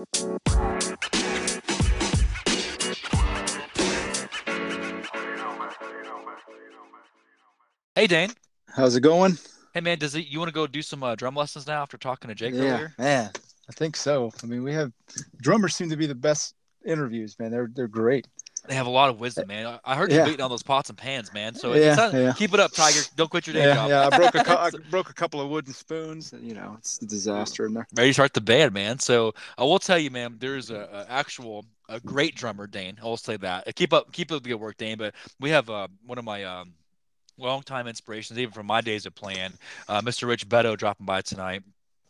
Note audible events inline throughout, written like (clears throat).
Hey Dane. How's it going? Hey man, does it you want to go do some uh, drum lessons now after talking to Jake yeah, earlier? man. I think so. I mean, we have drummers seem to be the best interviews, man. They're they're great. They have a lot of wisdom, man. I- heard you Yeah. beating on those pots and pans, man. So Yeah, it's not, yeah. keep it up, Tiger. Don't quit your day Yeah, job. yeah. I broke a cou- I (laughs) broke a couple of wooden spoons. You know, it's a disaster in there. ready to start the band, man. So I will tell you, man, there's a, a actual a great drummer, Dane. I will say that. Uh, Keep up, keep up the good work, Dane. But we have uh, one of my um, longtime inspirations, even from my days of playing, uh, Mr. Rich Beddoe dropping by tonight.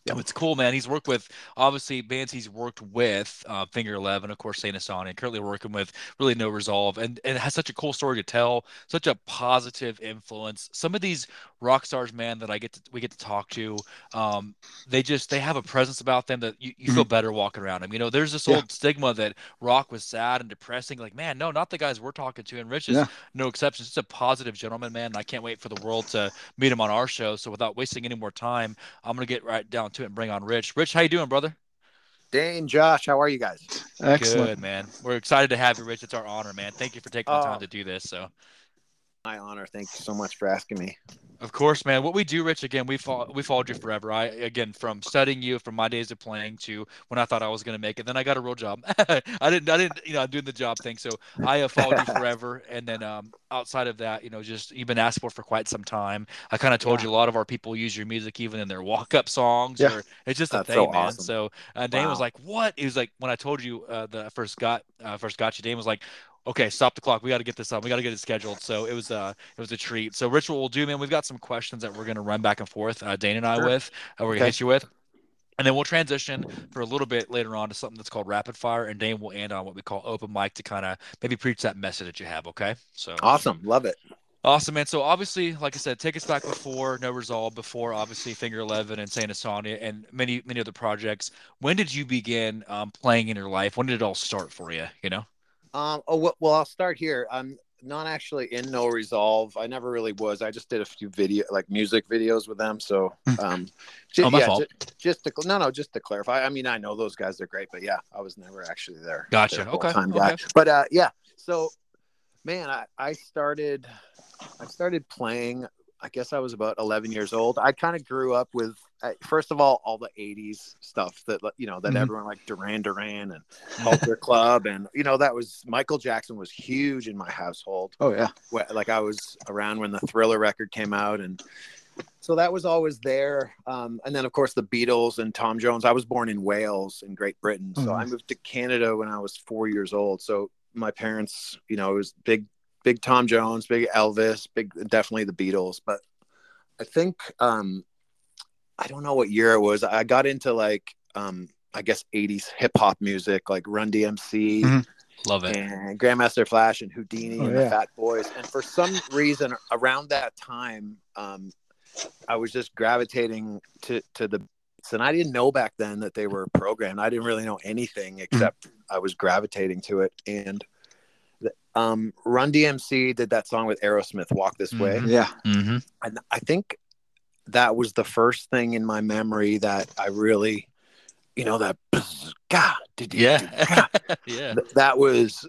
Yep. It's cool, man. He's worked with obviously bands he's worked with, uh, Finger Eleven, of course, Saint Asonia, and currently working with really No Resolve, and, and it has such a cool story to tell, such a positive influence. Some of these rock stars, man, that I get to we get to talk to, um, they just they have a presence about them that you, you feel better walking around them. You know, there's this Mm-hmm. Yeah. old stigma that rock was sad and depressing. Like, man, no, not the guys we're talking to. And Rich is Yeah. no exception. Just a positive gentleman, man. And I can't wait for the world to meet him on our show. So without wasting any more time, I'm gonna get right down to it and bring on Rich. Rich, how you doing, brother? Dane, Josh, how are you guys? Excellent. Good, man. We're excited to have you, Rich. It's our honor, man. Thank you for taking the time Oh. to do this. So. My honor. Thank you so much for asking me. Of course, man. What we do, Rich, again, we fought, we followed you forever. I again from studying you from my days of playing to when I thought I was going to make it. Then I got a real job. (laughs) I didn't, I didn't, you know, I'm doing the job thing. So I have followed you (laughs) forever. And then um, outside of that, you know, just you've been asked for for quite some time. I kind of told Yeah. you a lot of our people use your music even in their walk-up songs. Yeah. Or it's just a thing, so man. awesome. So uh, Dane was like, "What?" He was like, when I told you uh, that I first got uh, first got you, Dane was like. Okay, stop the clock. We got to get this up. We got to get it scheduled. So it was uh it was a treat. So Rich, what we'll do, man, we've got some questions that we're gonna run back and forth, uh, Dane and I Sure. with, uh, we're gonna Okay. hit you with. And then we'll transition for a little bit later on to something that's called rapid fire, and Dane will end on what we call open mic to kind of maybe preach that message that you have. Okay, so Awesome. Love it. awesome, man. So obviously, like I said, take us back before No Resolve, before obviously Finger Eleven and Saint Asonia, and many many other projects. When did you begin um, playing in your life? When did it all start for you? You know? Um, oh, well, well, I'll start here. I'm not actually in No Resolve. I never really was. I just did a few video, like music videos with them. So, um, ju- Oh, my yeah, fault. ju- just to, no, no, just to clarify. I mean, I know those guys are great, but yeah, I was never actually there. Gotcha. Okay, okay. But, uh, yeah, so man, I, I started, I started playing, I guess I was about 11 years old. I kind of grew up with, uh, first of all, all the 80s stuff that, you know, that Mhm. everyone like Duran Duran and Culture (laughs) Club. And, you know, that was Michael Jackson was huge in my household. Oh yeah. Like I was around when the Thriller record came out. And so that was always there. Um, and then, of course, the Beatles and Tom Jones. I was born in Wales in Great Britain. So Mhm. I moved to Canada when I was four years old. So my parents, you know, it was big, big Tom Jones, big Elvis, big, definitely the Beatles. But I think, um, I don't know what year it was. I got into like, um, I guess 80s hip hop music, like Run DMC Mhm. Love it. and Grandmaster Flash and Whodini Oh, and the. Fat Boys. And for some reason, around that time, um, I was just gravitating to to the beats. and I didn't know back then that they were programmed. I didn't really know anything Mm-hmm. except I was gravitating to it. And the, um, Run DMC did that song with Aerosmith, "Walk This Way," Mhm. Yeah. Mm-hmm. and I think that was the first thing in my memory that I really, you know, that God, did you? Yeah. (laughs) yeah. That was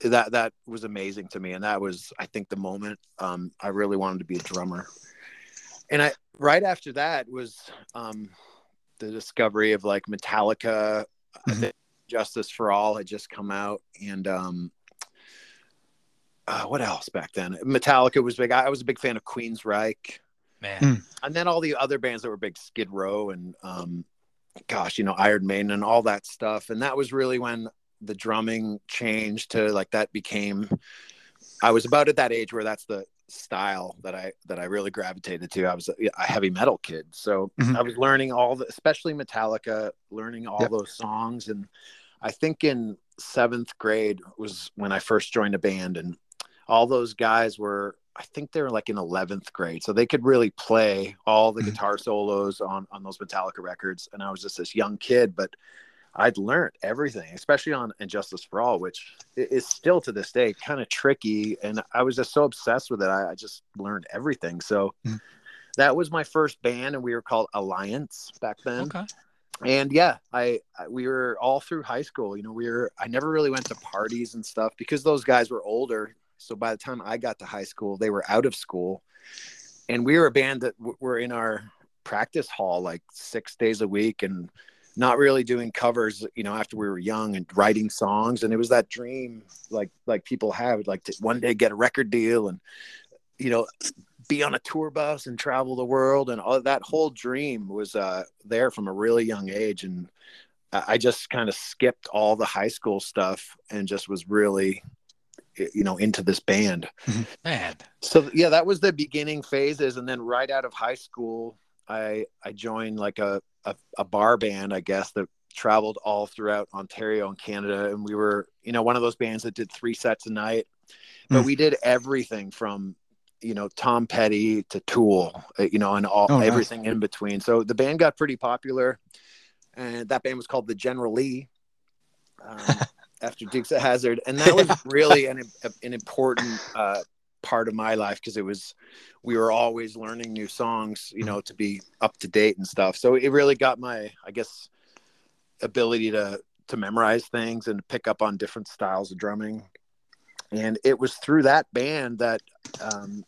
that that was amazing to me and that was i think the moment um i really wanted to be a drummer and i right after that was um the discovery of like metallica I Mhm. think justice for all had just come out and um uh, what else back then metallica was big I, I was a big fan of queensryche Man. Mm. and then all the other bands that were big skid row and um gosh you know iron maiden and all that stuff and that was really when the drumming changed to like that became i was about at that age where that's the style that i that i really gravitated to i was a, a heavy metal kid so Mhm. i was learning all the especially metallica learning all Yep. those songs and i think in seventh grade was when i first joined a band and all those guys were i think they were like in 11th grade so they could really play all the Mhm. guitar solos on on those metallica records and i was just this young kid but i'd learned everything especially on injustice for all which is still to this day kind of tricky and i was just so obsessed with it i, I just learned everything so Mhm. that was my first band and we were called alliance back then Okay. and yeah, I, I we were all through high school. You know, we were I never really went to parties and stuff because those guys were older. So by the time I got to high school, they were out of school, and we were a band that w- were in our practice hall like six days a week and not really doing covers you know after we were young and writing songs. And it was that dream like like people have like to one day get a record deal and you know be on a tour bus and travel the world. And all that whole dream was uh there from a really young age. And i just kind of skipped all the high school stuff and just was really you know into this band. Man, so yeah that was the beginning phases. And then right out of high school i i joined like a a, a bar band i guess that traveled all throughout ontario and canada. And we were you know one of those bands that did three sets a night. But Mm. we did everything from you know tom petty to tool uh, you know and all Oh, nice. everything in between. So the band got pretty popular. And that band was called the general lee. Um, (laughs) after dukes of hazzard and that was (laughs) really an, an important uh, part of my life because it was we were always learning new songs you know to be up to date and stuff. So it really got my i guess ability to to memorize things and pick up on different styles of drumming. And it was through that band that um,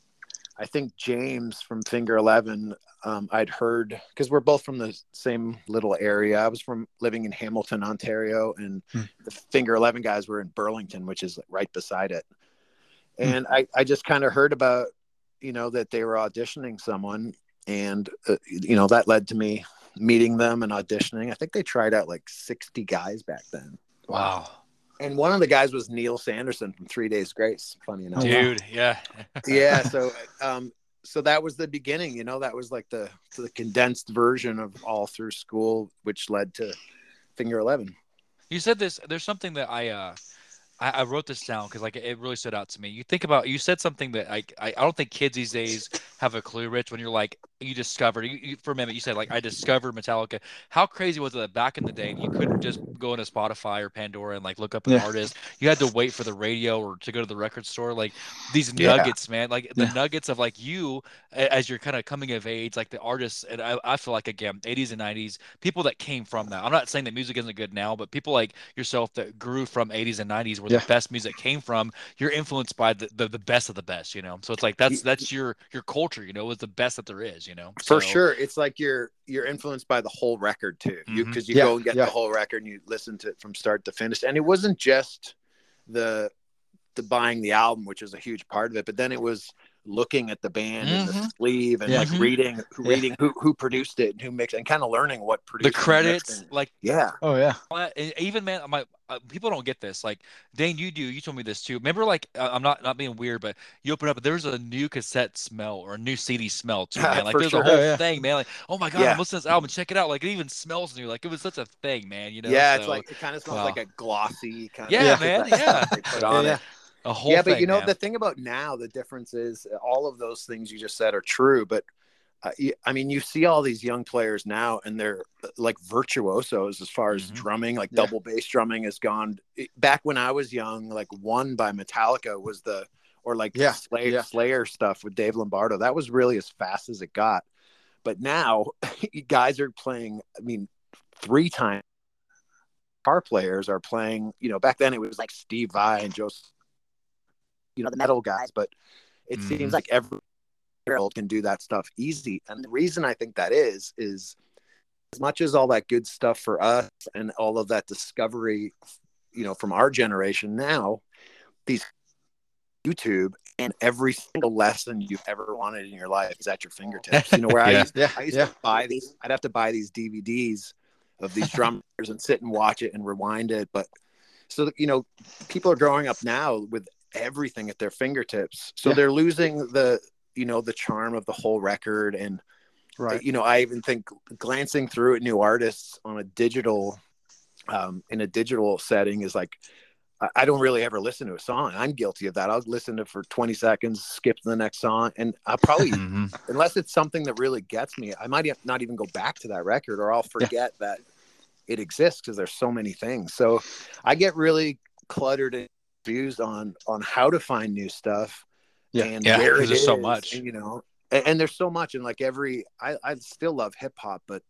i think james from finger 11 um, i'd heard because we're both from the same little area. I was from living in hamilton ontario and Hmm. the finger 11 guys were in burlington which is right beside it. Hmm. and I, I just kind of heard about you know that they were auditioning someone and uh, you know that led to me meeting them and auditioning. I think they tried out like 60 guys back then. Wow, and one of the guys was neil sanderson from three days grace funny enough. Dude, yeah, yeah so (laughs) um so that was the beginning you know that was like the the condensed version of all through school which led to finger 11 You said this. There's something that I uh, I, I wrote this down because like it really stood out to me. You think about you said something that like I, I don't think kids these days have a clue, Rich. When you're like you discovered you, you, for a minute, you said like I discovered Metallica. How crazy was it that back in the day you couldn't just go into Spotify or Pandora and like look up an Yeah. artist? You had to wait for the radio or to go to the record store. Like these Yeah. nuggets, man. Like the Yeah. nuggets of like you as you're kind of coming of age, like the artists. And I, I feel like again, 80s and 90s, people that came from that. I'm not saying that music isn't good now, but people like yourself that grew from 80s and 90s where Yeah. the best music came from, you're influenced by the, the, the best of the best, you know? So it's like, that's, that's your, your culture, you know, is the best that there is, you know? for sure it's like you're you're influenced by the whole record too you Mhm. because you Yeah, go and get yeah. the whole record and you listen to it from start to finish and it wasn't just the the buying the album which is a huge part of it but then it was looking at the band and the sleeve and Yeah. like reading Yeah. reading who who produced it and who mixed and kind of learning what produced The produced credits, like yeah Oh yeah. Even man, my uh, people don't get this. Like Dane, you do. You told me this too. Remember, like uh, I'm not not being weird, but you open up, there's a new cassette smell or a new CD smell too, (laughs) man. Like there's sure. a whole Oh, yeah. thing, man. Like oh my god, Yeah. I'm listening to this album. Check it out. Like it even smells new. Like it was such a thing, man. You know? yeah it's like it kind of smells wow. like a glossy kind Yeah, of man, (laughs) yeah. they put on Yeah, it a whole yeah but you know man. the thing about now the difference is uh, all of those things you just said are true but uh, y- i mean you see all these young players now and they're uh, like virtuosos as far as Mhm. drumming like Yeah. double bass drumming has gone back when i was young like one by metallica was the or like Yeah, slayer, yeah. slayer stuff with dave lombardo that was really as fast as it got but now (laughs) you guys are playing i mean three times guitar players are playing you know back then it was like steve vai and joe you know the metal guys but it Mhm. seems like every girl can do that stuff easy and the reason i think that is is as much as all that good stuff for us and all of that discovery you know from our generation now these youtube and every single lesson you've ever wanted in your life is at your fingertips you know where (laughs) i used, Yeah. I used Yeah. to buy these i'd have to buy these dvds of these (laughs) drummers and sit and watch it and rewind it but so you know people are growing up now with everything at their fingertips so Yeah. they're losing the you know the charm of the whole record and Right. you know i even think glancing through at new artists on a digital um, in a digital setting is like I- don't really ever listen to a song. I'm guilty of that. I'll listen to it for 20 seconds, skip to the next song, and I'll probably, (laughs) Mhm. unless it's something that really gets me, I might not even go back to that record, or I'll forget that it exists because there's so many things. So I get really cluttered and confused on on how to find new stuff Yeah. and Yeah, where it there's so much. and, you know and, and there's so much and like every I, I still love hip hop but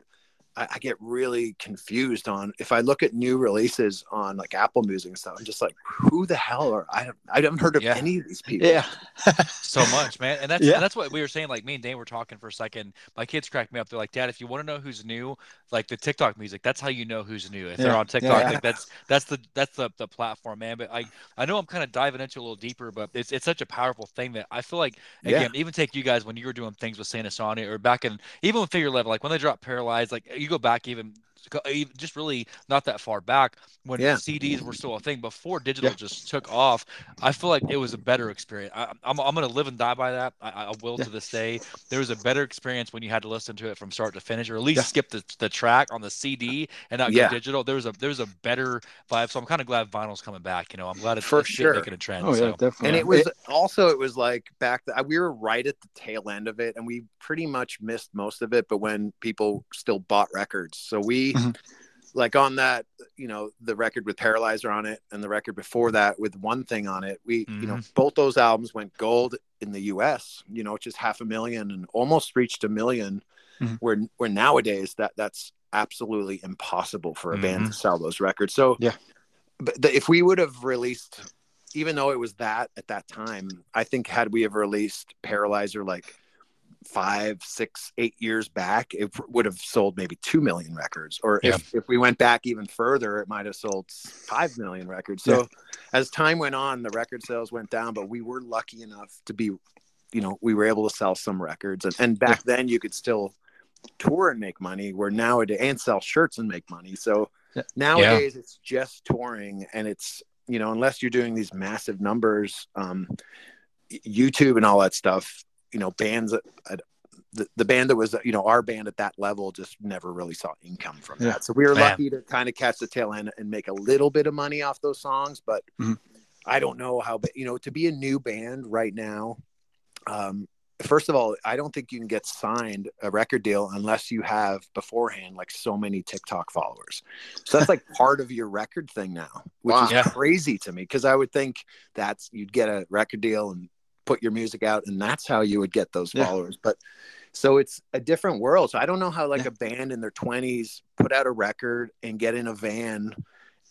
I, I, get really confused on if I look at new releases on like Apple Music and stuff. I'm just like, who the hell are I? I haven't heard of yeah. any of these people. Yeah, (laughs) so much, man. And that's yeah. and that's what we were saying. Like me and Dane were talking for a second. My kids cracked me up. They're like, Dad, if you want to know who's new, like the TikTok music, that's how you know who's new. If yeah. they're on TikTok, like that's that's the that's the the platform, man. But I I know I'm kind of diving into a little deeper, but it's it's such a powerful thing that I feel like again, even take you guys when you were doing things with Saint Asonia or back in even with Finger Eleven, like when they dropped Paralyzer, like you go back even Uh, just really not that far back when yeah. CDs were still a thing before digital yeah. just took off. I feel like it was a better experience. I, am I'm, I'm going to live and die by that. I, I will yeah. to this day. There was a better experience when you had to listen to it from start to finish, or at least skip the, the track on the CD and not go digital. There was a there was a better vibe. So I'm kind of glad vinyl's coming back. You know, I'm glad it's, for it's sure making a trend. Oh so. yeah, definitely. And it was it, also it was like back the, we were right at the tail end of it, and we pretty much missed most of it. But when people still bought records, so we. Mm-hmm like on that you know the record with paralyzer on it and the record before that with one thing on it we mm-hmm. you know mm-hmm. both those albums went gold in the us you know just half a million and almost reached a 1000000 mm-hmm. where where nowadays that that's absolutely impossible for a mm-hmm. band to sell those records so yeah but the, if we would have released even though it was that at that time i think had we have released paralyzer like five, six, eight years back, it would have sold maybe 2 million records. Or yeah. if, if we went back even further, it might have sold 5 million records. So yeah. as time went on, the record sales went down, but we were lucky enough to be, you know, we were able to sell some records. And, and back yeah. then you could still tour and make money where nowadays and sell shirts and make money. So nowadays it's just touring and it's, you know, unless you're doing these massive numbers, um, YouTube and all that stuff, you know bands at, the, the band that was you know our band at that level just never really saw income from yeah. that so we were Man. lucky to kind of catch the tail end and make a little bit of money off those songs but mm-hmm. i don't know how you know to be a new band right now um first of all i don't think you can get signed a record deal unless you have beforehand like so many tiktok followers so that's like (laughs) part of your record thing now which wow. is yeah. crazy to me because i would think that's you'd get a record deal and put your music out and that's how you would get those followers. Yeah. but so it's a different world. So i don't know how like yeah. a band in their 20s put out a record and get in a van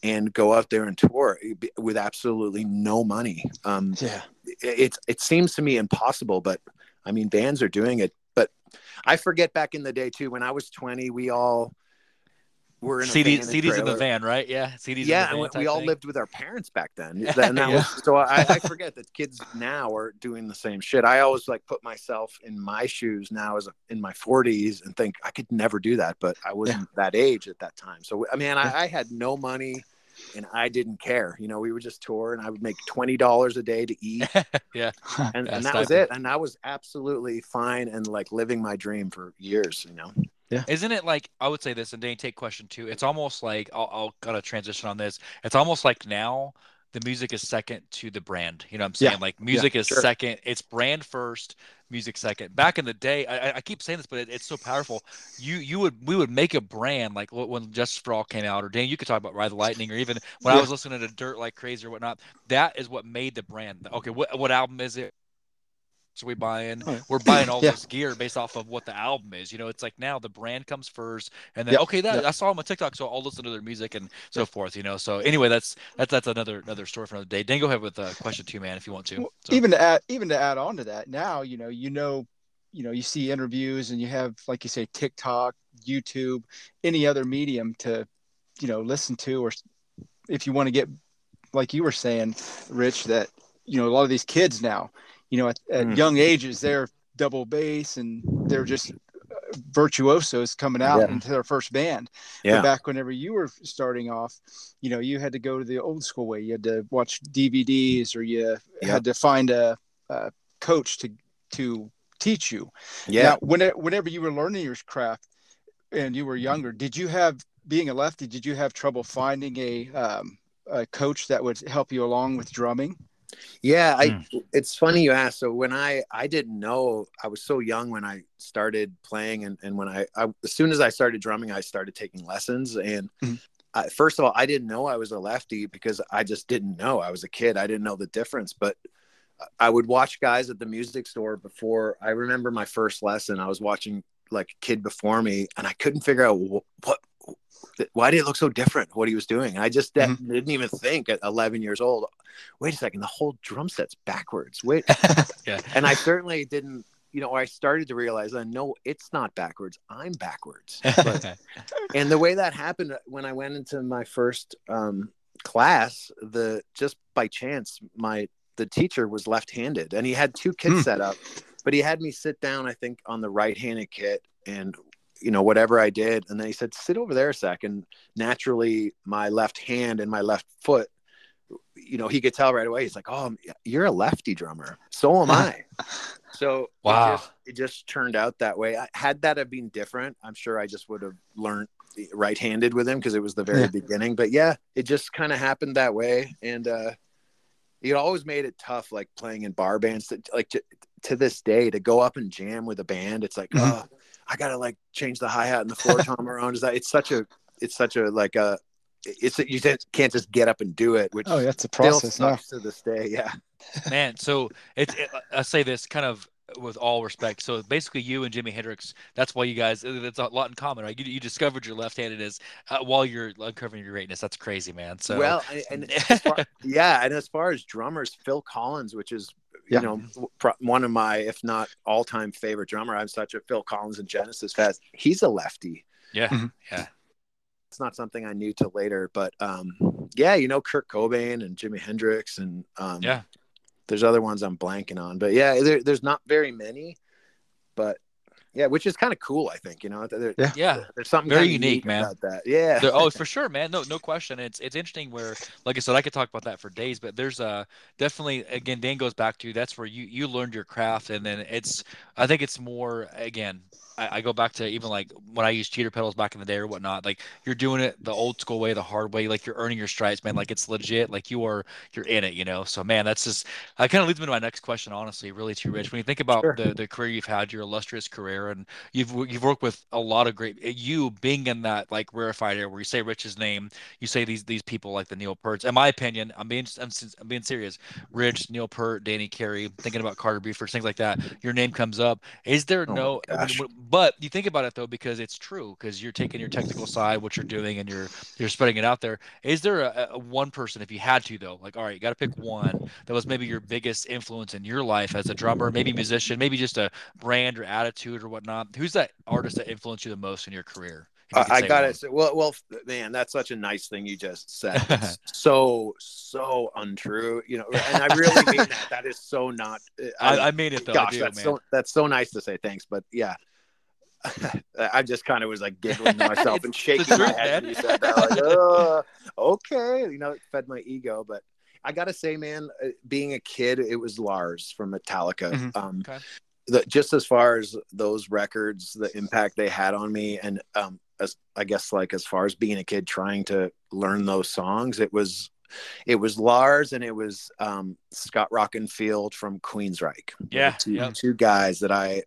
and go out there and tour with absolutely no money. Um yeah. it, it seems to me impossible but i mean bands are doing it. But i forget back in the day too when i was 20 we all we're in CD, CDs in the van, right? Yeah, CDs. Yeah, and we all thing. lived with our parents back then. (laughs) and that yeah. was, so I, I, (laughs) forget that kids now are doing the same shit. I always like put myself in my shoes now as a, in my 40s and think I could never do that, but I wasn't yeah. that age at that time. So I mean, I, I had no money and I didn't care. You know, we would just tour and I would make twenty dollars a day to eat. (laughs) yeah. And, and that was it. And I was absolutely fine and like living my dream for years, you know. Yeah. Isn't it like I would say this, and Dane, take question two. It's almost like I'll, I'll kind of transition on this. It's almost like now the music is second to the brand. You know what I'm saying? Yeah. Like music yeah, is sure. second. It's brand first, music second. Back in the day, I, I keep saying this, but it, it's so powerful. You you would we would make a brand like when Justice for All came out, or Dan, you could talk about Ride the Lightning, or even when yeah. I was listening to Dirt Like Crazy or whatnot. That is what made the brand. Okay, what what album is it? Are we buying? Oh, we're buying (clears throat) all yeah. this gear based off of what the album is. You know, it's like now the brand comes first, and then yep. okay, that yep. I saw them on TikTok, so I'll listen to their music and so forth. You know, so anyway, that's that's that's another another story for another day. Dan, go ahead with a question too, man, if you want to. Well, so. Even to add even to add on to that, now you know you know you know you see interviews and you have like you say TikTok, YouTube, any other medium to you know listen to, or if you want to get like you were saying, Rich, that you know a lot of these kids now you know, at, at mm. young ages, they're double bass and they're just virtuosos coming out yeah. into their first band. Yeah. But back whenever you were starting off, you know, you had to go to the old school way. You had to watch DVDs or you had to find a, a, coach to to teach you. Yeah. Now, whenever, whenever you were learning your craft and you were younger, did you have being a lefty? Did you have trouble finding a um, a coach that would help you along with drumming? Yeah, I mm. it's funny you asked. So when I I didn't know I was so young when I started playing and and when I, I as soon as I started drumming I started taking lessons and mm. I, first of all I didn't know I was a lefty because I just didn't know. I was a kid. I didn't know the difference, but I would watch guys at the music store before I remember my first lesson. I was watching like a kid before me, and I couldn't figure out what, what why did it look so different what he was doing i just mm-hmm. didn't even think at 11 years old wait a second the whole drum set's backwards wait (laughs) yeah. and i certainly didn't you know i started to realize i know it's not backwards i'm backwards (laughs) but, and the way that happened when i went into my first um, class the just by chance my the teacher was left-handed and he had two kits mm. set up but he had me sit down i think on the right-handed kit and you know whatever i did. And then he said sit over there a second. Naturally my left hand and my left foot you know he could tell right away. He's like oh you're a lefty drummer. So am i. (laughs) So wow it just, it just, turned out that way. I, had that have been different i'm sure i just would have learned right-handed with him because it was the very yeah. beginning. But yeah it just kind of happened that way. And uh it always made it tough like playing in bar bands to, like to, to this day to go up and jam with a band. It's like mm-hmm. oh I gotta like change the hi hat and the floor (laughs) tom around. Is that it's such a it's such a like a it's you can't just get up and do it. Which oh, that's a process. Still sucks to this day. Yeah, man. So it's it, I say this kind of with all respect. So basically, you and Jimi Hendrix, that's why you guys, that's a lot in common, right? You, you discovered your left-handedness uh, while you're uncovering your greatness. That's crazy, man. So well, and, and (laughs) far, yeah, and as far as drummers, Phil Collins, which is you know one of my if not all-time favorite drummer i'm such a phil collins and genesis fan. He's a lefty. Yeah. Mm-hmm. yeah. It's not something i knew till later but um yeah you know kurt cobain and jimi hendrix and um yeah. there's other ones i'm blanking on but yeah there, there's not very many but yeah, which is kind of cool. I think you know. There, yeah. yeah, there's something very unique, man. About that. Yeah. There, oh, for (laughs) sure, man. No, no question. It's it's interesting where, like I said, I could talk about that for days. But there's a definitely again. Dan goes back to that's where you you learned your craft, and then it's. I think it's more again I, I, go back to even like when I used cheater pedals back in the day or whatnot. Like you're doing it the old school way, the hard way. Like you're earning your stripes, man. Like it's legit. Like you are, you're in it, you know. So man, that's just. I kind of leads me to my next question, honestly. Really, too rich. When you think about sure. the the career you've had, your illustrious career, and you've you've worked with a lot of great. You being in that like rarefied air where you say Rich's name, you say these these people like the Neil Pearts. In my opinion, I'm being I'm, I'm being serious. Rich, Neil Peart, Danny Carey, thinking about Carter Beauford, things like that. Your name comes up. Is there oh no? I but you think about it though because it's true because you're taking your technical side what you're doing and you're you're spreading it out there is there a, a one person if you had to though like all right you got to pick one that was maybe your biggest influence in your life as a drummer maybe musician maybe just a brand or attitude or whatnot who's that artist that influenced you the most in your career I got it. Well, well, man, that's such a nice thing you just said. (laughs) so, so untrue, you know. And I really mean that. That is so not. I, I mean it though. Gosh, do, that's man. so that's so nice to say. Thanks, but yeah, (laughs) I just kind of was like giggling to (laughs) myself and shaking my head. And said that, like, (laughs) oh, okay, you know, it fed my ego. But I gotta say, man, uh, being a kid, it was Lars from Metallica. Mm-hmm. Um, okay. the, just as far as those records, the impact they had on me, and um, as I guess, like as far as being a kid trying to learn those songs, it was it was Lars and it was um, Scott Rockenfield from Queensryche. Yeah, two, yep. two guys that I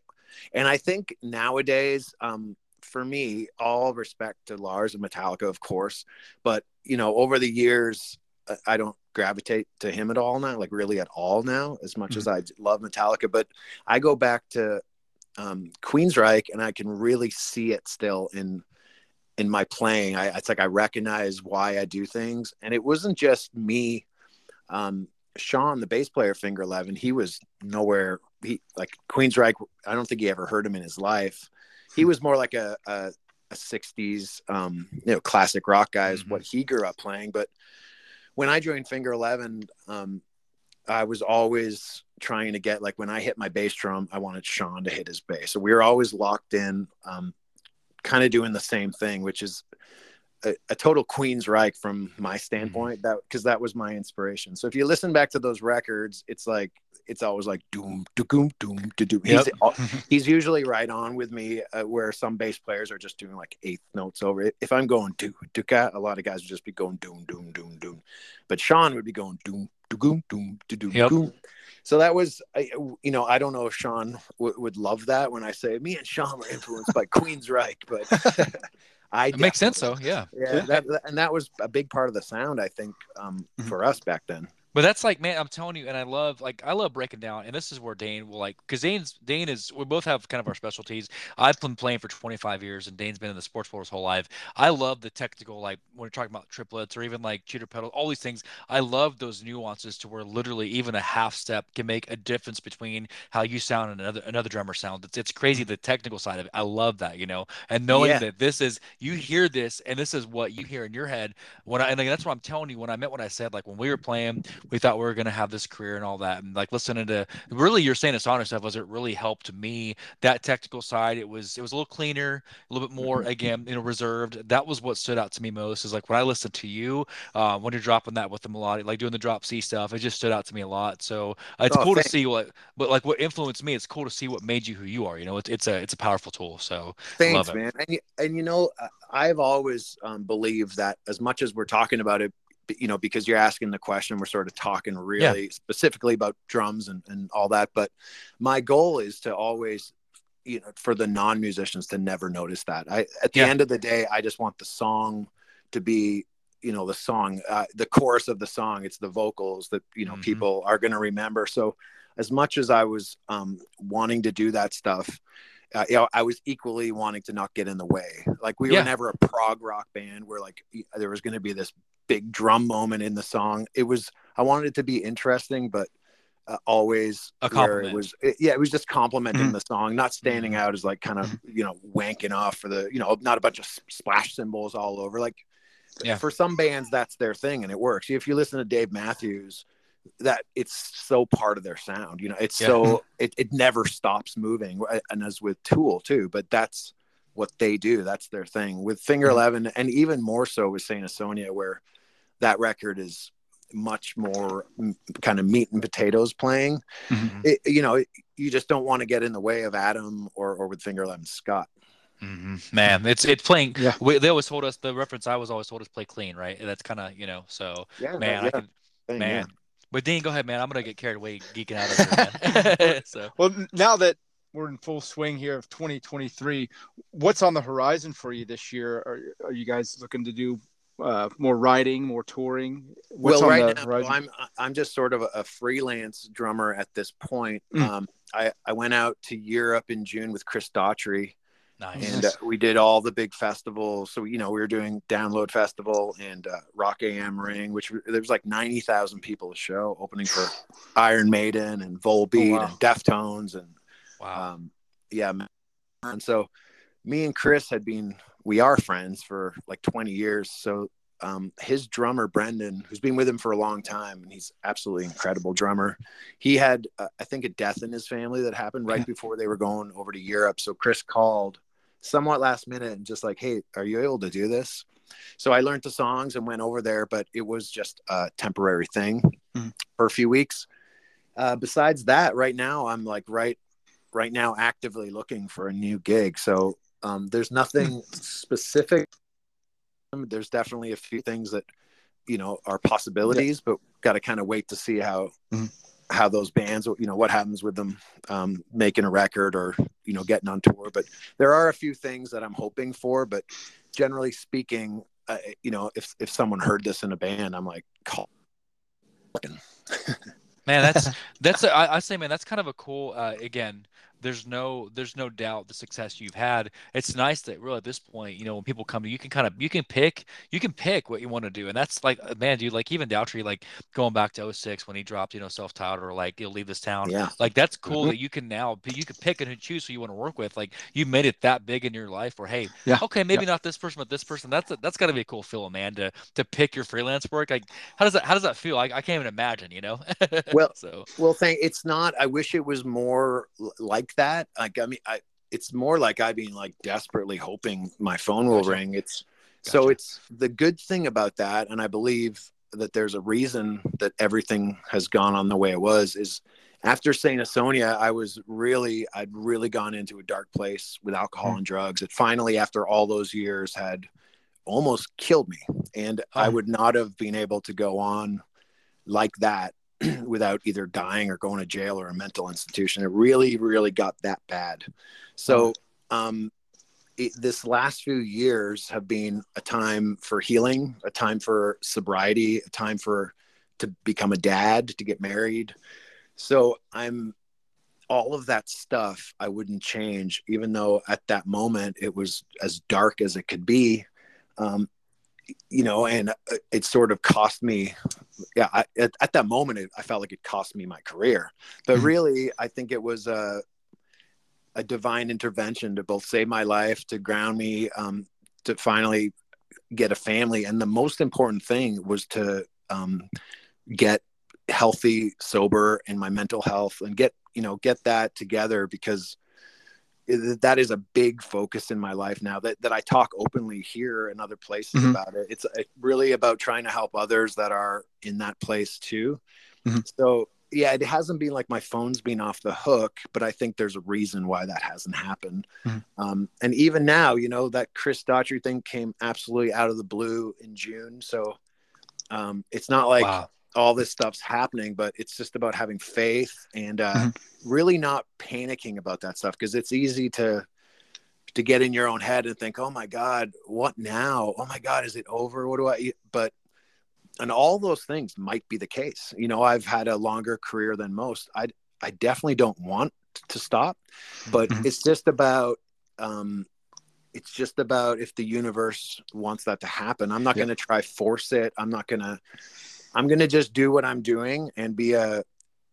and I think nowadays, um, for me, all respect to Lars and Metallica, of course, but you know, over the years, I don't gravitate to him at all now, like really at all now, as much mm-hmm. as I love Metallica. But I go back to um, Queensryche, and I can really see it still in in my playing. I, it's like I recognize why I do things, and it wasn't just me. Um, Sean, the bass player, Finger Eleven, he was nowhere he like Queensryche. I don't think he ever heard him in his life. He was more like a a, a '60s, um, you know, classic rock guy is mm-hmm. what he grew up playing. But when I joined Finger Eleven, um, I was always trying to get like when I hit my bass drum, I wanted Sean to hit his bass. So we were always locked in, um, kind of doing the same thing, which is a, a, total Queensryche from my standpoint. Mm-hmm. That because that was my inspiration. So if you listen back to those records, it's like it's always like doom doom doom doom. He's yep. he's usually right on with me. Uh, where some bass players are just doing like eighth notes over it. If I'm going do do a lot of guys would just be going doom doom doom doom, but Sean would be going doom doom doom doom doom. So that was, you know, I don't know if Sean w- would love that when I say me and Sean were influenced by Queensryche, but I it makes sense though. Yeah. Yeah. That, and that was a big part of the sound, I think, um, mm-hmm. for us back then. But that's like, man, I'm telling you, and I love like I love breaking down, and this is where Dane will like because Dane's Dane is we both have kind of our specialties. I've been playing for 25 years, and Dane's been in the sports world his whole life. I love the technical, like when you're talking about triplets or even like cheater pedal, all these things. I love those nuances to where literally even a half step can make a difference between how you sound and another another drummer sound. It's it's crazy mm-hmm. the technical side of it. I love that, you know, and knowing Yeah. that this is you hear this and this is what you hear in your head when I and like, that's what I'm telling you when I meant what I said like when we were playing we thought we were going to have this career and all that and like listening to really you're Saint Asonia stuff was it really helped me that technical side it was it was a little cleaner a little bit more again you know reserved that was what stood out to me most is like when I listened to you uh, when you're dropping that with the melodic like doing the drop C stuff it just stood out to me a lot so uh, it's Oh, cool to see what but like what influenced me it's cool to see what made you who you are you know it's, it's a it's a powerful tool so Thanks, it. man. And you, and you know, I've always um, believed that as much as we're talking about it, you know, because you're asking the question, we're sort of talking really specifically about drums and, and all that. But my goal is to always, you know, for the non musicians to never notice that. I at the Yeah. end of the day, I just want the song to be you know the song uh, the chorus of the song it's the vocals that you know Mhm. people are going to remember so as much as i was um, wanting to do that stuff uh, you know, I was equally wanting to not get in the way. Like we Yeah. were never a prog rock band where like there was going to be this big drum moment in the song. It was I wanted it to be interesting, but uh, always A where compliment. it was it- yeah, it was just complimenting Mhm. the song, not standing out as like kind of you know wanking off for the you know not a bunch of splash cymbals all over. Like Yeah. for some bands that's their thing and it works. If you listen to Dave Matthews, that it's so part of their sound. You know, it's Yeah. so it, it never stops moving. And as with Tool too, but that's what they do. That's their thing. With Finger Mhm. Eleven, and even more so with Saint Asonia, where that record is much more mm, kind of meat and potatoes playing. Mhm. It, you know, it, you just don't want to get in the way of Adam or or with Finger Eleven Scott. Mhm. Man, it's it's playing. Yeah. We, they always told us the reference I was always told is play clean, right? That's kind of you know. So Yeah, man, I can thing, man. But Dean, go ahead, man. I'm gonna get carried away geeking out over here, (laughs) (laughs) so Well, now that we're in full swing here of 2023, what's on the horizon for you this year? Are, are you guys looking to do uh, more riding, more touring? What's well, on right the now horizon? I'm I'm just sort of a, a freelance drummer at this point. Mm. Um, I I went out to Europe in June with Chris Daughtry, nice. and uh, we did all the big festivals. So you know we were doing Download Festival and uh, Rock am Ring, which there was like ninety thousand people a show opening for (sighs) Iron Maiden and Volbeat Oh, wow. and Deftones and wow. um, yeah, and so me and Chris had been we are friends for like 20 years. So um, his drummer Brendan, who's been with him for a long time, and he's absolutely incredible drummer. He had uh, I think a death in his family that happened right Yeah. before they were going over to Europe. So Chris called somewhat last minute and just like, hey, are you able to do this? So I learned the songs and went over there, but it was just a temporary thing Mhm. for a few weeks. Uh, besides that, right now I'm like right right now actively looking for a new gig. So um, there's nothing specific. There's definitely a few things that you know are possibilities, but got to kind of wait to see how Mhm. how those bands, you know, what happens with them um, making a record or you know getting on tour. But there are a few things that I'm hoping for. But generally speaking, uh, you know, if if someone heard this in a band, I'm like, call. Man, that's (laughs) that's a, I, I say, man, that's kind of a cool. Uh, again, there's no there's no doubt the success you've had. It's nice that really at this point, you know, when people come to you, you can kind of you can pick you can pick what you want to do, and that's like, uh, man, dude, like even Daughtry, like going back to 06 when he dropped, you know, self titled or like you'll leave this town. Yeah. Like that's cool Mhm. that you can now you can pick and choose who you want to work with. Like you made it that big in your life where hey, Yeah. okay, maybe not this person, but this person. That's a, that's got to be a cool feeling, man. To to pick your freelance work. Like how does that how does that feel? I, I can't even imagine. You know. Well, (laughs) so Well, thank. It's not. I wish it was more l- like that. Like I mean, I. It's more like I've been like desperately hoping my phone will Gotcha. ring. It's so it's the good thing about that, and I believe that there's a reason that everything has gone on the way it was. Is after Saint Asonia, I was really, I'd really gone into a dark place with alcohol Hmm. and drugs. It finally, after all those years, had almost killed me, and I Oh. would not have been able to go on like that (clears throat) without either dying or going to jail or a mental institution. It really, really got that bad. So, um, it, this last few years have been a time for healing, a time for sobriety, a time for to become a dad, to get married. So I'm all of that stuff I wouldn't change, even though at that moment it was as dark as it could be. Um, you know, and uh, it sort of cost me. Yeah, I, at, at, that moment, it, I felt like it cost me my career. But mm-hmm. really, I think it was a a divine intervention to both save my life, to ground me, um, to finally get a family, and the most important thing was to um, get healthy, sober, and my mental health, and get you know get that together because that is a big focus in my life now that, that I talk openly here and other places mm-hmm. about it. It's really about trying to help others that are in that place too. Mm-hmm. So yeah, it hasn't been like my phone's been off the hook, but I think there's a reason why that hasn't happened. Mm-hmm. Um, and even now, you know, that Chris Daughtry thing came absolutely out of the blue in June. So um, it's not like wow all this stuff's happening, but it's just about having faith and uh, mm-hmm. really not panicking about that stuff because it's easy to to get in your own head and think, "Oh my God, what now? Oh my God, is it over? What do I?" Eat? But and all those things might be the case. You know, I've had a longer career than most. I I definitely don't want to stop, but mm-hmm. it's just about um, it's just about if the universe wants that to happen. I'm not yeah. going to try force it. I'm not going to I'm going to just do what I'm doing and be a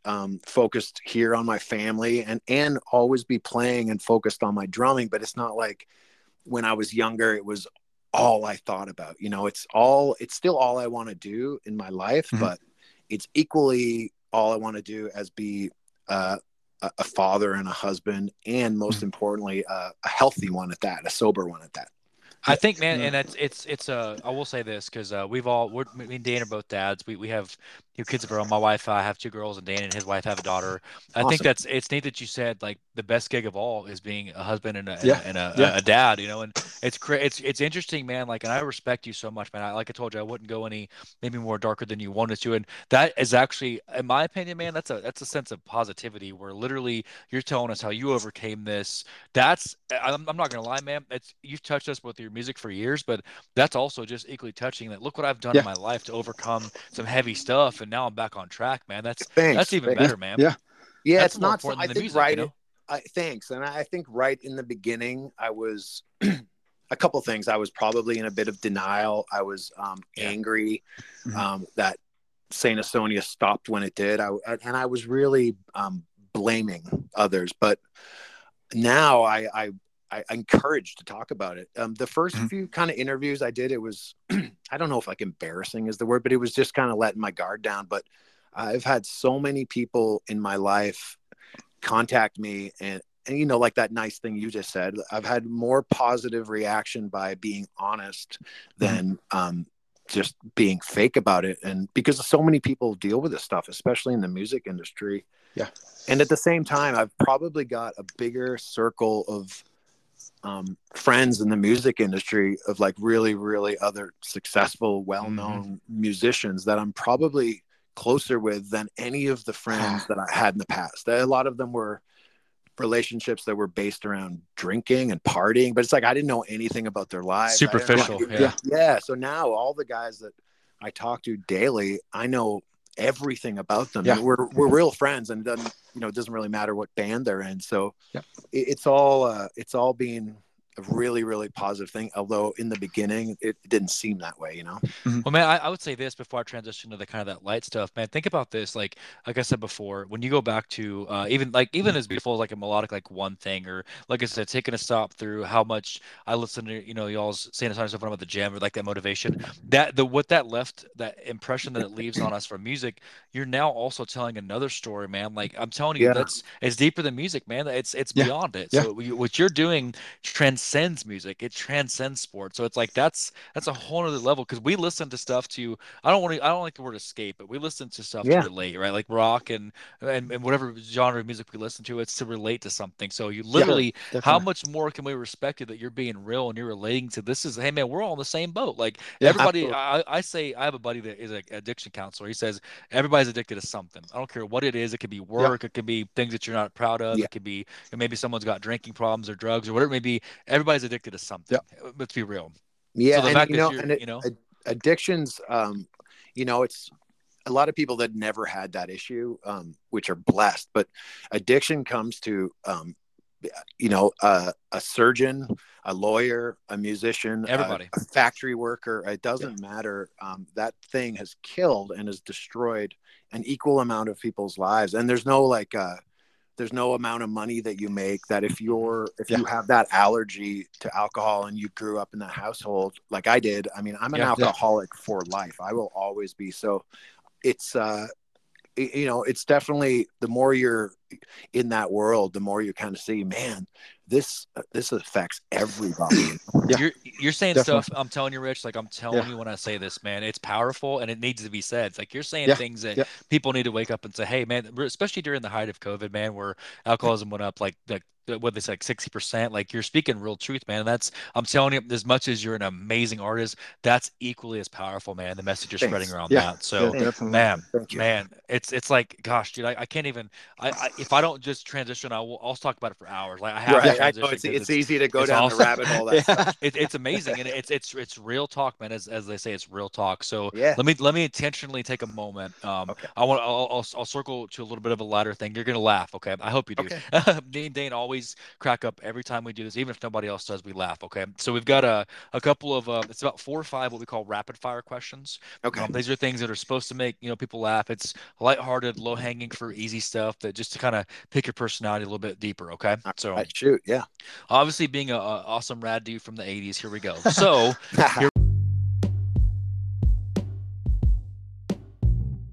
um, focused here on my family and and always be playing and focused on my drumming. But it's not like when I was younger, it was all I thought about. You know, it's all it's still all I want to do in my life, mm-hmm. but it's equally all I want to do as be uh, a father and a husband, and most mm-hmm. importantly, uh, a healthy one at that, a sober one at that. I think, man, and it's it's it's uh, I will say this because uh, we've all we're me and Dan are both dads. We we have two kids of our own. My wife, I have two girls, and Dan and his wife have a daughter. I awesome. think that's it's neat that you said like the best gig of all is being a husband and a yeah. and, a, yeah. a, a, dad. You know, and it's it's it's interesting, man. Like, and I respect you so much, man. I, like I told you, I wouldn't go any maybe more darker than you wanted to, and that is actually, in my opinion, man, that's a that's a sense of positivity where literally you're telling us how you overcame this. That's I'm, I'm not gonna lie, man. It's you've touched us with your music for years, but that's also just equally touching. That look what I've done yeah. in my life to overcome some heavy stuff, and and now I'm back on track, man. That's thanks, that's even thanks. better, man. Yeah, yeah. That's it's not. So, I think music, right. You know? I, thanks, and I think right in the beginning, I was (clears throat) a couple things. I was probably in a bit of denial. I was um, yeah. angry mm-hmm. um, that Saint Asonia stopped when it did. I and I was really um, blaming others, but now I, I I encouraged to talk about it. Um, the 1st mm-hmm. few kind of interviews I did, it was, (clears throat) I don't know if like embarrassing is the word, but it was just kind of letting my guard down. But I've had so many people in my life contact me and, and, you know, like that nice thing you just said, I've had more positive reaction by being honest mm-hmm. than, mm-hmm. um, just being fake about it. And because so many people deal with this stuff, especially in the music industry. Yeah. And at the same time, I've probably got a bigger circle of um, friends in the music industry of like really, really other successful, well-known mm-hmm. musicians that I'm probably closer with than any of the friends that I had in the past. A lot of them were relationships that were based around drinking and partying, but it's like I didn't know anything about their lives. Superficial. Yeah. yeah. So now all the guys that I talk to daily, I know everything about them. Yeah. We're (laughs) we're real friends, and doesn't you know it doesn't really matter what band they're in. So yeah. it, it's all uh, it's all being a really really positive thing although in the beginning it didn't seem that way you know mm-hmm. well man I, I, would say this before i transition to the kind of that light stuff man think about this like like i said before when you go back to uh, even like even as beautiful as like a melodic like one thing or like i said taking a stop through how much i listen to you know y'all's saying stuff about the gym or like that motivation that the what that left that impression that it leaves on us from music you're now also telling another story man like i'm telling you yeah. that's it's deeper than music man it's it's yeah. beyond it yeah. so what you're doing trans transcends music. It transcends sports. So it's like that's that's a whole other level because we listen to stuff to I don't want to I don't like the word escape, but we listen to stuff yeah. to relate, right? Like rock and, and and whatever genre of music we listen to, it's to relate to something. So you literally yeah, how much more can we respect you that you're being real and you're relating to this is hey man, we're all in the same boat. Like yeah, everybody I, I say I have a buddy that is an addiction counselor. He says everybody's addicted to something. I don't care what it is. It could be work, it could be things that you're not proud of, it could be maybe someone's got drinking problems or drugs or whatever it may be everybody's addicted to something. Yeah. Let's be real. Yeah, so and, you know, and it, you know, addictions. Um, you know, it's a lot of people that never had that issue, um, which are blessed, but addiction comes to, um, you know, uh, a surgeon, a lawyer, a musician, Everybody. a, a factory worker. It doesn't matter. Um, that thing has killed and has destroyed an equal amount of people's lives. And there's no like, uh, there's no amount of money that you make that if you're if you have that allergy to alcohol and you grew up in that household like I did, I mean, I'm an Yeah. alcoholic for life. I will always be. So it's uh you know, it's definitely the more you're in that world, the more you kind of see, man, this uh, this affects everybody. Yeah. You're you're saying Definitely. stuff. I'm telling you, Rich. Like I'm telling Yeah. you when I say this, man. It's powerful and it needs to be said. It's like you're saying Yeah. things that Yeah. people need to wake up and say, "Hey, man!" Especially during the height of COVID, man, where alcoholism went up like like what they say, like sixty percent. Like you're speaking real truth, man. And that's I'm telling you, as much as you're an amazing artist, that's equally as powerful, man. The message you're Thanks. spreading around Yeah. that. So. Yeah. Man, man, it's it's like, gosh, dude, I, I can't even. I, I if I don't just transition, I will. I'll talk about it for hours. Like I have to Right. I know it's, it's easy to go down awesome. the rabbit hole. That (laughs) stuff. it, it's amazing and it's it's it's real talk man as, as they say it's real talk so Yeah. let me let me intentionally take a moment um Okay. i want I'll, I'll i'll circle to a little bit of a lighter thing you're gonna laugh okay i hope you do Okay. (laughs) me and dane always crack up every time we do this even if nobody else does we laugh okay so we've got a, a couple of uh it's about four or five what we call rapid fire questions Okay. um, these are things that are supposed to make you know people laugh. It's lighthearted, low hanging for easy stuff that just to kind of pick your personality a little bit deeper. Okay, so Right, shoot. Yeah. obviously being a, a awesome rad dude from the '80s, here we go. So (laughs) here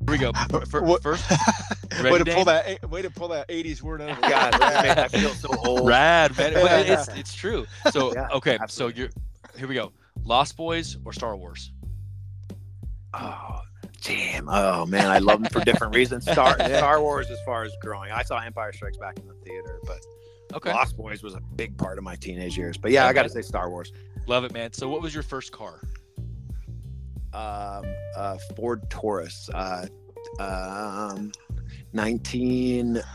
we go. Fir- What- First, way ready, to pull that way to pull that 80s word out of God, that made- I feel so old. rad, man. But Yeah. it's it's true. So Yeah, okay, absolutely. so you're here we go. Lost Boys or Star Wars? Oh, damn. Oh man, I love them for different reasons. (laughs) Star. Star Wars, as far as growing, I saw Empire Strikes Back in the theater, but Okay, Lost Boys was a big part of my teenage years. But yeah, I got to say Star Wars. love it, man. So what was your first car? Um, uh, Ford Taurus, uh, um, nineteen. (sighs)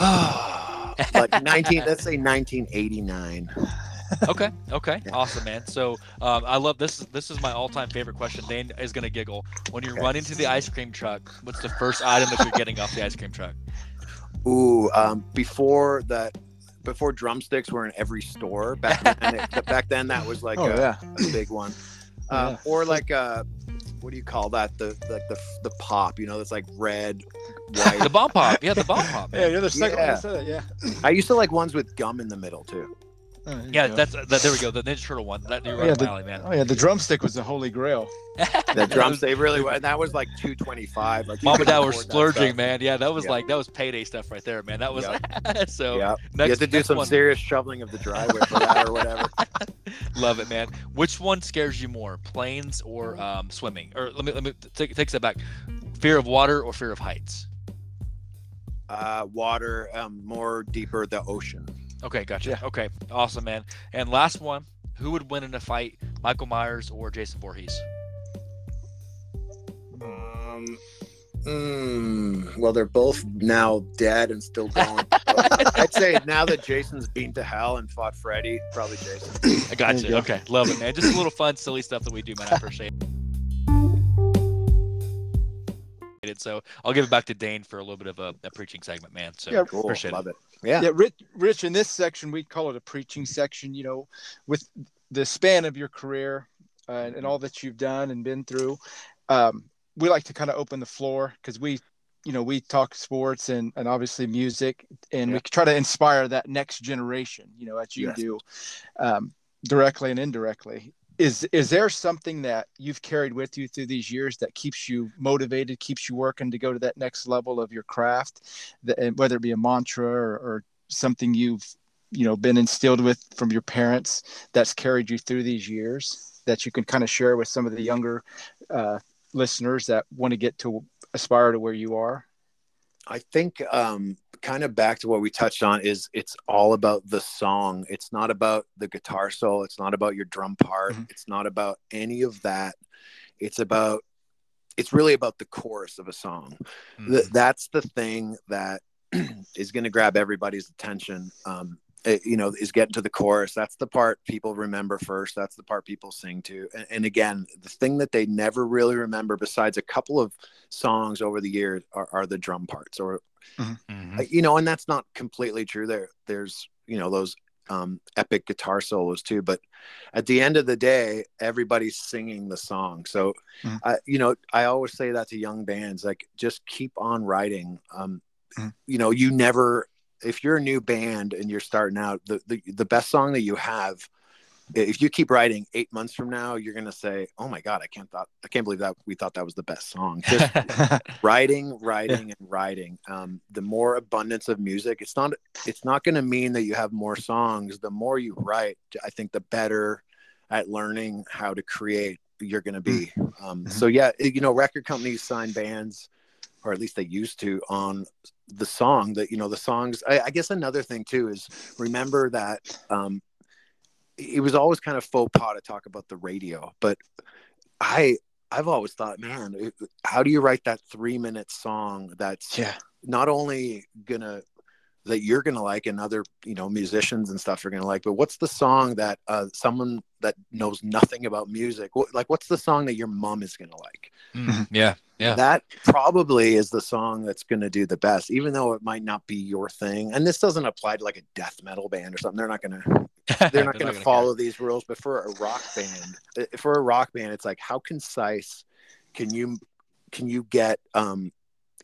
(sighs) like 19 let's say 1989 Okay, (laughs) okay, Yeah. awesome, man. So um, I love this. This is my all-time favorite question. Dane is gonna giggle when you Okay. run into the ice cream truck. What's the first item that you're getting off the ice cream truck? Ooh, um, before that, before drumsticks were in every store back then. it- back then, that was like oh a, yeah a big one. (laughs) Um, Yeah. Or like a, what do you call that? The like the the pop, you know, that's like red, white. The bomb pop. Yeah, the bomb pop. (laughs) yeah Man. you're the second one Yeah. that said it yeah I used to like ones with gum in the middle too. Oh, Yeah, go. that's that, there we go. The Ninja Turtle one. That you're Oh, yeah, the- alley, man. oh yeah the drumstick was the holy grail The (laughs) drums, they really were, and that was like two twenty five. Like you Mom and dad were splurging, man. Yeah, that was Yeah. like that was payday stuff right there, man. That was (laughs) so. Yeah, Next, you had to do some one. serious shoveling of the driveway for that or whatever. (laughs) Love it, man. Which one scares you more, planes or um, swimming? Or let me let me take take a step back. Fear of water or fear of heights? Uh, water, um, more deeper, the ocean. Okay, gotcha. Yeah. Okay, awesome, man. And last one, who would win in a fight, Michael Myers or Jason Voorhees? Um, mm, well, they're both now dead and still going. (laughs) I'd say now that Jason's been to hell and fought Freddy, probably Jason. I got you. you go. Okay, love it, man. Just a little fun, silly stuff that we do, man. I appreciate it. So I'll give it back to Dane for a little bit of a, a preaching segment, man. So Yeah, Cool, appreciate love it. it. Yeah. yeah rich, rich in this section we call it a preaching section you know with the span of your career uh, and all that you've done and been through um, we like to kind of open the floor because we you know we talk sports and, and obviously music and we try to inspire that next generation you know as you Yes. do um, directly and indirectly is is there something that you've carried with you through these years that keeps you motivated keeps you working to go to that next level of your craft? That, whether it be a mantra or, or something you've you know been instilled with from your parents that's carried you through these years that you can kind of share with some of the younger uh, listeners that want to get to aspire to where you are? I think um, kind of back to what we touched on is it's all about the song. It's not about the guitar solo. It's not about your drum part. Mhm. It's not about any of that. It's about it's really about the chorus of a song. Mm. Th- that's the thing that (clears throat) is going to grab everybody's attention. Um, it, you know, is getting to the chorus. That's the part people remember first. That's the part people sing to. And, and again, the thing that they never really remember, besides a couple of songs over the years, are, are the drum parts. Or, Mhm. you know, and that's not completely true. There, there's you know those um, epic guitar solos too. But at the end of the day, everybody's singing the song. So, Mhm. I, you know, I always say that to young bands, like just keep on writing. Um, Mhm. You know, you never, if you're a new band and you're starting out, the, the the best song that you have. If you keep writing eight months from now, you're gonna say, "Oh my God, I can't thought I can't believe that we thought that was the best song." (laughs) Just writing writing and writing. Um, the more abundance of music it's not it's not going to mean that you have more songs. The more you write i think the better at learning how to create you're going to be um, so yeah you know record companies sign bands or at least they used to on the song that you know the songs I, I guess another thing too is remember that um, it was always kind of faux pas to talk about the radio but i i've always thought man how do you write that three minute song that's yeah. not only gonna that you're gonna like and other you know musicians and stuff are gonna like but what's the song that uh someone that knows nothing about music what, like what's the song that your mom is gonna like? Mm, yeah, yeah. that probably is the song that's gonna do the best even though it might not be your thing. And this doesn't apply to like a death metal band or something. They're not gonna (laughs) they're not going to follow these rules. But for a rock band for a rock band it's like how concise can you can you get um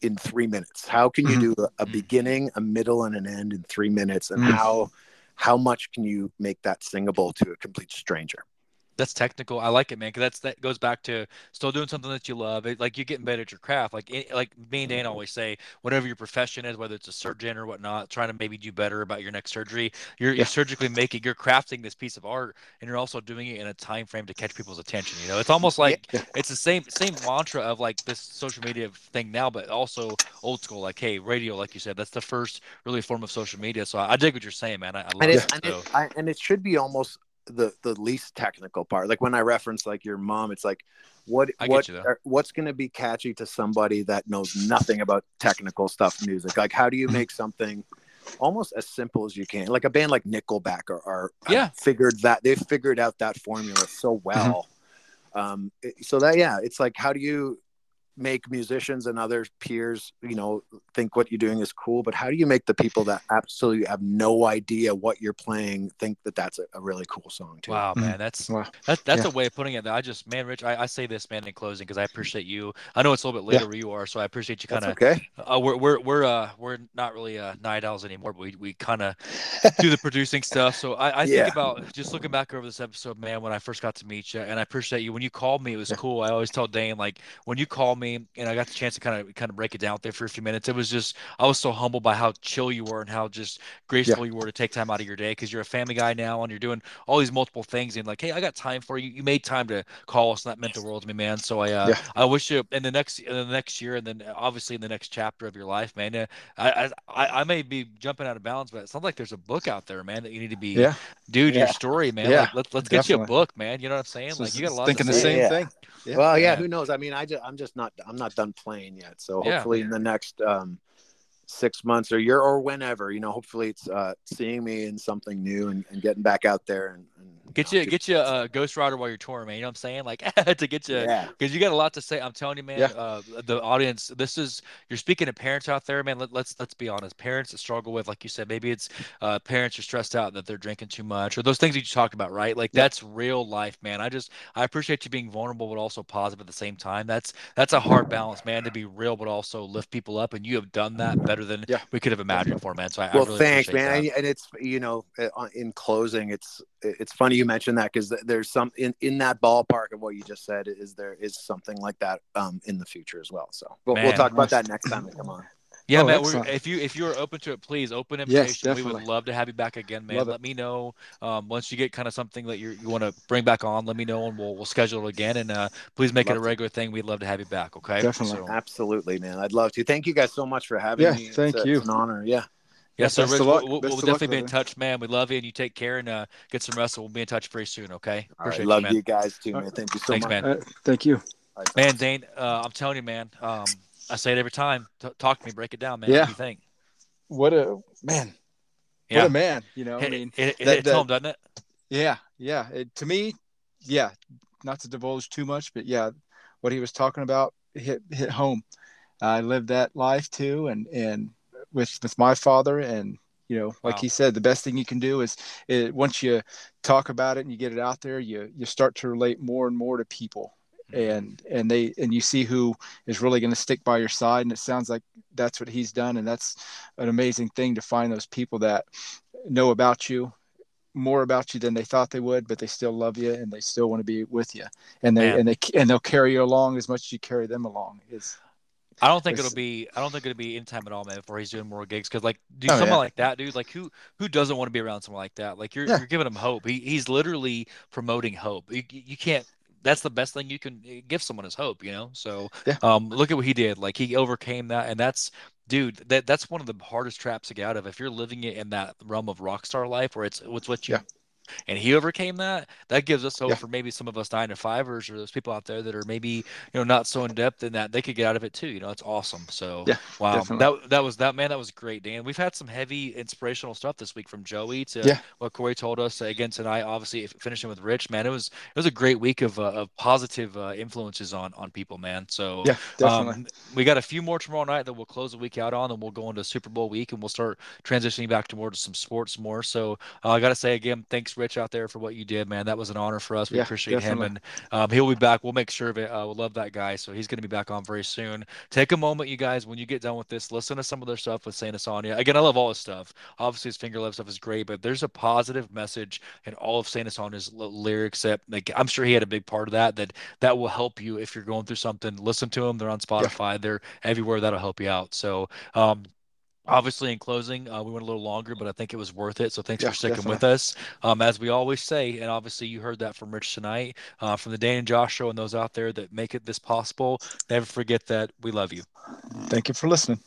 in three minutes? How can you do a, a Mhm. beginning a middle and an end in three minutes? And Mhm. how how much can you make that singable to a complete stranger That's technical. I like it, man. Because that's that goes back to still doing something that you love. It, like you're getting better at your craft. Like it, like me and Dan mm-hmm. always say, whatever your profession is, whether it's a surgeon or whatnot, trying to maybe do better about your next surgery. You're, Yeah. you're surgically making, you're crafting this piece of art, and you're also doing it in a time frame to catch people's attention. You know, it's almost like Yeah. it's the same same mantra of like this social media thing now, but also old school. Like, hey, radio, like you said, that's the first really form of social media. So I, I dig what you're saying, man. I, I love and it. it, and, So, it, I, and it should be almost the the least technical part. Like when i reference like your mom it's like what I what you, are- what's going to be catchy to somebody that knows nothing about technical stuff music? Like how do you make something almost as simple as you can? Like a band like nickelback are, are Yeah. figured that they've figured out that formula so well. Um so that yeah it's like how do you make musicians and other peers you know think what you're doing is cool but how do you make the people that absolutely have no idea what you're playing think that that's a, a really cool song too wow, Mhm. man, that's Wow. That, that's Yeah. a way of putting it. I just, man, Rich, I, I say this, man, in closing, because I appreciate you. I know it's a little bit later Yeah. where you are, so I appreciate you kind of. okay Uh, we're we're we're uh we're not really uh night owls anymore, but we we kind of (laughs) do the producing stuff. So I, I Yeah. think about just looking back over this episode, man, when I first got to meet you, and I appreciate you when you called me. It was Yeah. cool. I always tell Dane like when you call me and I got the chance to kind of kind of break it down there for a few minutes. It was just I was so humbled by how chill you were and how just graceful you were to take time out of your day because you're a family guy now and you're doing all these multiple things and like, hey, I got time for you. You made time to call us, and that meant the world to me, man. So I uh, Yeah. I wish you in the next in the next year and then obviously in the next chapter of your life, man. Uh, I I I may be jumping out of bounds, but it sounds like there's a book out there, man, that you need to be Yeah. dude, your story, man. Yeah, Like let's let's get you a book, man. You know what I'm saying? So Like you got a s- lot thinking to the same Yeah. thing. Yeah. well yeah, Yeah. who knows i mean i just i'm just not i'm not done playing yet so Yeah. hopefully in the next um six months or year or whenever you know hopefully it's uh seeing me in something new and, and getting back out there and, and Get know, you do- get you a ghostwriter while you're touring, man. You know what I'm saying? Like (laughs) to get you yeah because you got a lot to say. I'm telling you, man. Yeah. Uh, the audience, this is you're speaking to parents out there, man. Let, let's let's be honest. Parents that struggle with, like you said, maybe it's uh, parents are stressed out that they're drinking too much, or those things that you talked about, right? Like Yeah. that's real life, man. I just I appreciate you being vulnerable but also positive at the same time. That's that's a hard balance, man. To be real but also lift people up, and you have done that better than Yeah. we could have imagined for, man. So I, I well really thanks man that. and, and it's you know uh, in closing it's it's funny you mentioned that because there's some in, in that ballpark of what you just said is there is something like that um in the future as well so we'll, we'll talk about that next time we come on Yeah, Oh, man. We're, if you if you're open to it, please open Yes, invitation. we would love to have you back again, man. Love it. Let me know um, once you get kind of something that you you want to bring back on. Let me know, and we'll we'll schedule it again. And uh, please make it a Love to. regular thing. We'd love to have you back. Okay. Definitely. So, absolutely man i'd love to thank you guys so much for having Yeah, me It's thank a- you. it's an honor yeah yes, sir. best Rich, luck. We'll, we'll, Best we'll of luck, definitely be in touch, man. We love you, and you take care and uh, get some rest. We'll be in touch very soon. Okay. all right Appreciate love you, man. you guys too man thank you so Thanks, much man. Uh, thank you. All right, Man, Dane, uh, I'm telling you, man. Um, I say it every time. T- talk to me. Break it down, man. Yeah. What do you think? What a man. yeah. what a man. You know, I mean, it, it, that, that, home, doesn't it? Yeah, yeah. It, to me, yeah. Not to divulge too much, but yeah, what he was talking about hit hit home. I lived that life too, and and with with my father, and you know, like wow. he said, the best thing you can do is it, once you talk about it and you get it out there, you you start to relate more and more to people. And and they and you see who is really going to stick by your side, and it sounds like that's what he's done, and that's an amazing thing to find those people that know about you more about you than they thought they would, but they still love you and they still want to be with you, and they Man. and they and they'll carry you along as much as you carry them along. Is I don't think it'll be. I don't think it'll be in time at all, man. Before he's doing more gigs, because like, dude, oh, someone yeah. like that, dude, like who who doesn't want to be around someone like that? Like you're yeah. you're giving him hope. He, he's literally promoting hope. You, you can't. That's the best thing you can eh, give someone is hope, you know. So, yeah. um, look at what he did. Like he overcame that, and that's, dude, that that's one of the hardest traps to get out of. If you're living it in that realm of rock star life, where it's it's what you yeah and he overcame that, that gives us hope yeah. for maybe some of us nine to fivers or those people out there that are maybe you know not so in depth in that they could get out of it too. You know, it's awesome. So yeah, wow, definitely. that that was that man. That was great, Dan. We've had some heavy inspirational stuff this week from Joey to yeah. what Corey told us again tonight. Obviously, finishing with Rich, man, it was it was a great week of, uh, of positive uh, influences on on people, man. So yeah, definitely. Um, we got a few more tomorrow night that we'll close the week out on, and we'll go into Super Bowl week, and we'll start transitioning back to more to some sports more. So uh, I got to say again, thanks, Rich, out there for what you did, man. That was an honor for us. We yeah, appreciate definitely. him, and um, he'll be back. We'll make sure of it. Uh, we'll love that guy, so he's going to be back on very soon. Take a moment, you guys, when you get done with this, listen to some of their stuff with Saint Asonia. Again, I love all his stuff. Obviously, his Finger Eleven stuff is great, but there's a positive message in all of Saint Asonia's lyrics that, like, I'm sure he had a big part of that. That that will help you if you're going through something. Listen to them. They're on Spotify. Yeah. They're everywhere. That'll help you out. So, um, obviously in closing uh, we went a little longer but i think it was worth it so thanks yeah, for sticking definitely. with us. Um, as we always say and obviously you heard that from rich tonight uh, from the dan and josh show and those out there that make it this possible never forget that we love you. Thank you for listening